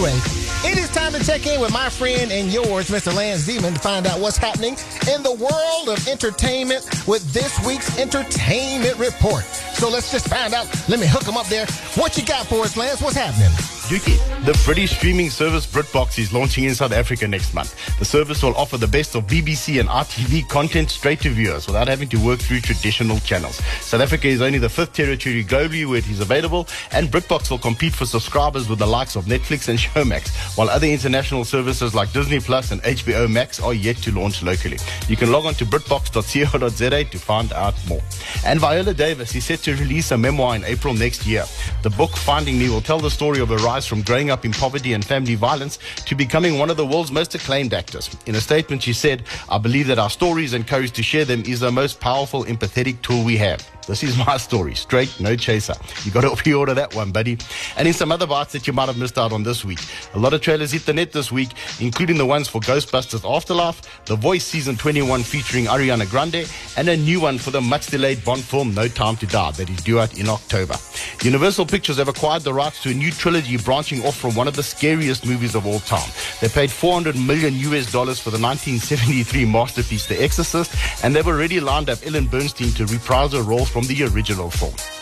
anyway, it is time to check in with my friend and yours, Mr. Lance Zeman, to find out what's happening in the world of entertainment with this week's Entertainment Report. So let's just find out. Let me hook him up there. What you got for us, Lance? What's happening? Dookie. The British streaming service BritBox is launching in South Africa next month. The service will offer the best of BBC and ITV content straight to viewers without having to work through traditional channels. South Africa is only the fifth territory globally where it is available, and BritBox will compete for subscribers with the likes of Netflix and Showmax, while other international services like Disney Plus and HBO Max are yet to launch locally. You can log on to BritBox.co.za to find out more. And Viola Davis is set to release a memoir in April next year. The book Finding Me will tell the story of her rise from growing up in poverty and family violence to becoming one of the world's most acclaimed actors. In a statement, she said, I believe that our stories and courage to share them is the most powerful, empathetic tool we have. This is my story. Straight, no chaser. You got to pre-order that one, buddy. And in some other bites that you might have missed out on this week. A lot of trailers hit the net this week, including the ones for Ghostbusters Afterlife, The Voice Season 21 featuring Ariana Grande, and a new one for the much-delayed Bond film No Time to Die that is due out in October. Universal Pictures have acquired the rights to a new trilogy branching off from one of the scariest movies of all time. They paid 400 million US dollars for the 1973 masterpiece The Exorcist, and they've already lined up Ellen Burstyn to reprise her role from the original film.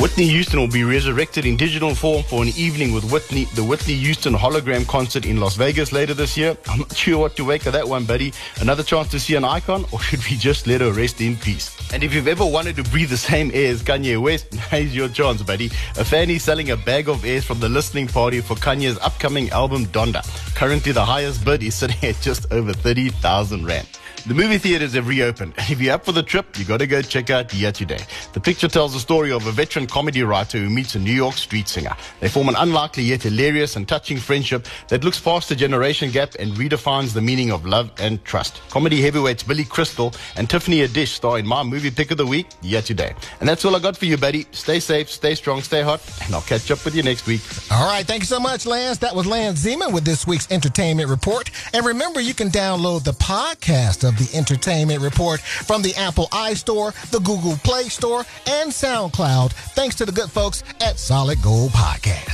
Whitney Houston will be resurrected in digital form for an evening with Whitney, the Whitney Houston hologram concert in Las Vegas later this year. I'm not sure what to make of that one, buddy. Another chance to see an icon, or should we just let her rest in peace? And if you've ever wanted to breathe the same air as Kanye West, here's your chance, buddy. A fan is selling a bag of airs from the listening party for Kanye's upcoming album Donda. Currently, the highest bid is sitting at just over 30,000 Rand. The movie theaters have reopened. And if you're up for the trip, you got to go check out Here Today. The picture tells the story of a veteran comedy writer who meets a New York street singer. They form an unlikely yet hilarious and touching friendship that looks past the generation gap and redefines the meaning of love and trust. Comedy heavyweights Billy Crystal and Tiffany Haddish star in my movie pick of the week, Here Today. And that's all I got for you, buddy. Stay safe, stay strong, stay hot, and I'll catch up with you next week. All right. Thank you so much, Lance. That was Lance Zeman with this week's Entertainment Report. And remember, you can download the of the Entertainment Report from the Apple iStore, the Google Play Store, and SoundCloud, thanks to the good folks at Solid Gold Podcast.